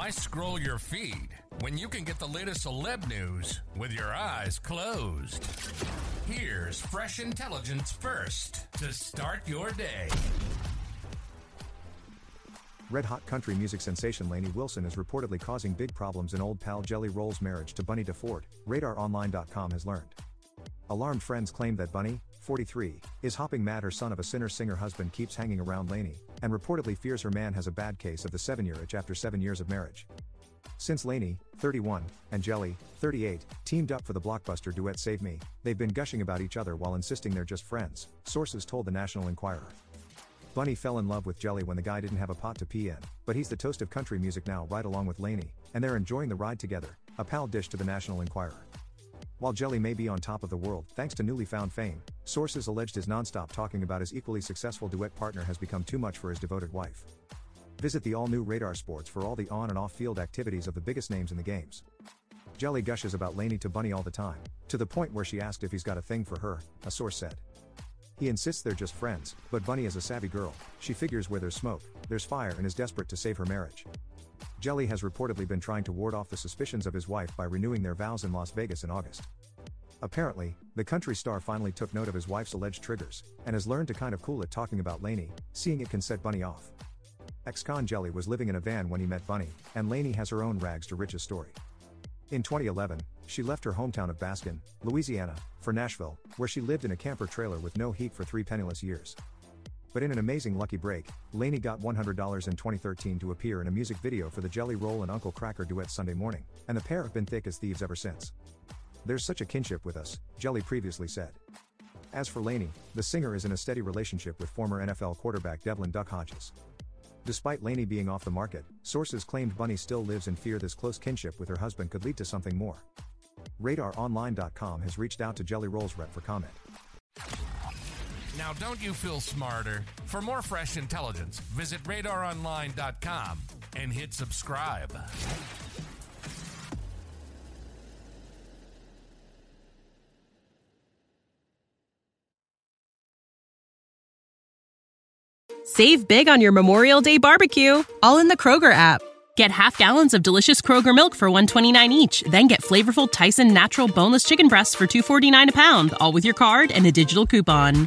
Why scroll your feed when you can get the latest celeb news with your eyes closed? Here's fresh intelligence first to start your day. Red hot country music sensation Lainey Wilson is reportedly causing big problems in old pal Jelly Roll's marriage to Bunnie DeFord, RadarOnline.com has learned. Alarmed friends claim that Bunnie, 43, is hopping mad her son of a sinner singer husband keeps hanging around Lainey, and reportedly fears her man has a bad case of the seven year itch after seven years of marriage. Since Lainey, 31, and Jelly, 38, teamed up for the blockbuster duet Save Me, they've been gushing about each other while insisting they're just friends, sources told the National Enquirer. Bunnie fell in love with Jelly when the guy didn't have a pot to pee in, but he's the toast of country music now right along with Lainey, and they're enjoying the ride together, a pal dish to the National Enquirer. While Jelly may be on top of the world thanks to newly found fame, sources alleged his nonstop talking about his equally successful duet partner has become too much for his devoted wife. Visit the all new Radar Sports for all the on and off field activities of the biggest names in the games. Jelly gushes about Lainey to Bunnie all the time, to the point where she asked if he's got a thing for her, a source said. He insists they're just friends, but Bunnie is a savvy girl, she figures where there's smoke, there's fire and is desperate to save her marriage. Jelly has reportedly been trying to ward off the suspicions of his wife by renewing their vows in Las Vegas in August. Apparently, the country star finally took note of his wife's alleged triggers, and has learned to kind of cool it talking about Lainey, seeing it can set Bunnie off. Ex-con Jelly was living in a van when he met Bunnie, and Lainey has her own rags to riches story. In 2011, she left her hometown of Baskin, Louisiana, for Nashville, where she lived in a camper trailer with no heat for three penniless years. But in an amazing lucky break, Lainey got $100 in 2013 to appear in a music video for the Jelly Roll and Uncle Kracker duet Sunday morning, and the pair have been thick as thieves ever since. There's such a kinship with us, Jelly previously said. As for Lainey, the singer is in a steady relationship with former NFL quarterback Devlin Duck Hodges. Despite Lainey being off the market, sources claimed Bunnie still lives in fear this close kinship with her husband could lead to something more. RadarOnline.com has reached out to Jelly Roll's rep for comment. Now, don't you feel smarter? For more fresh intelligence, visit radaronline.com and hit subscribe. Save big on your Memorial Day barbecue, all in the Kroger app. Get half gallons of delicious Kroger milk for 129 each, then get flavorful Tyson natural boneless chicken breasts for 249 a pound, all with your card and a digital coupon.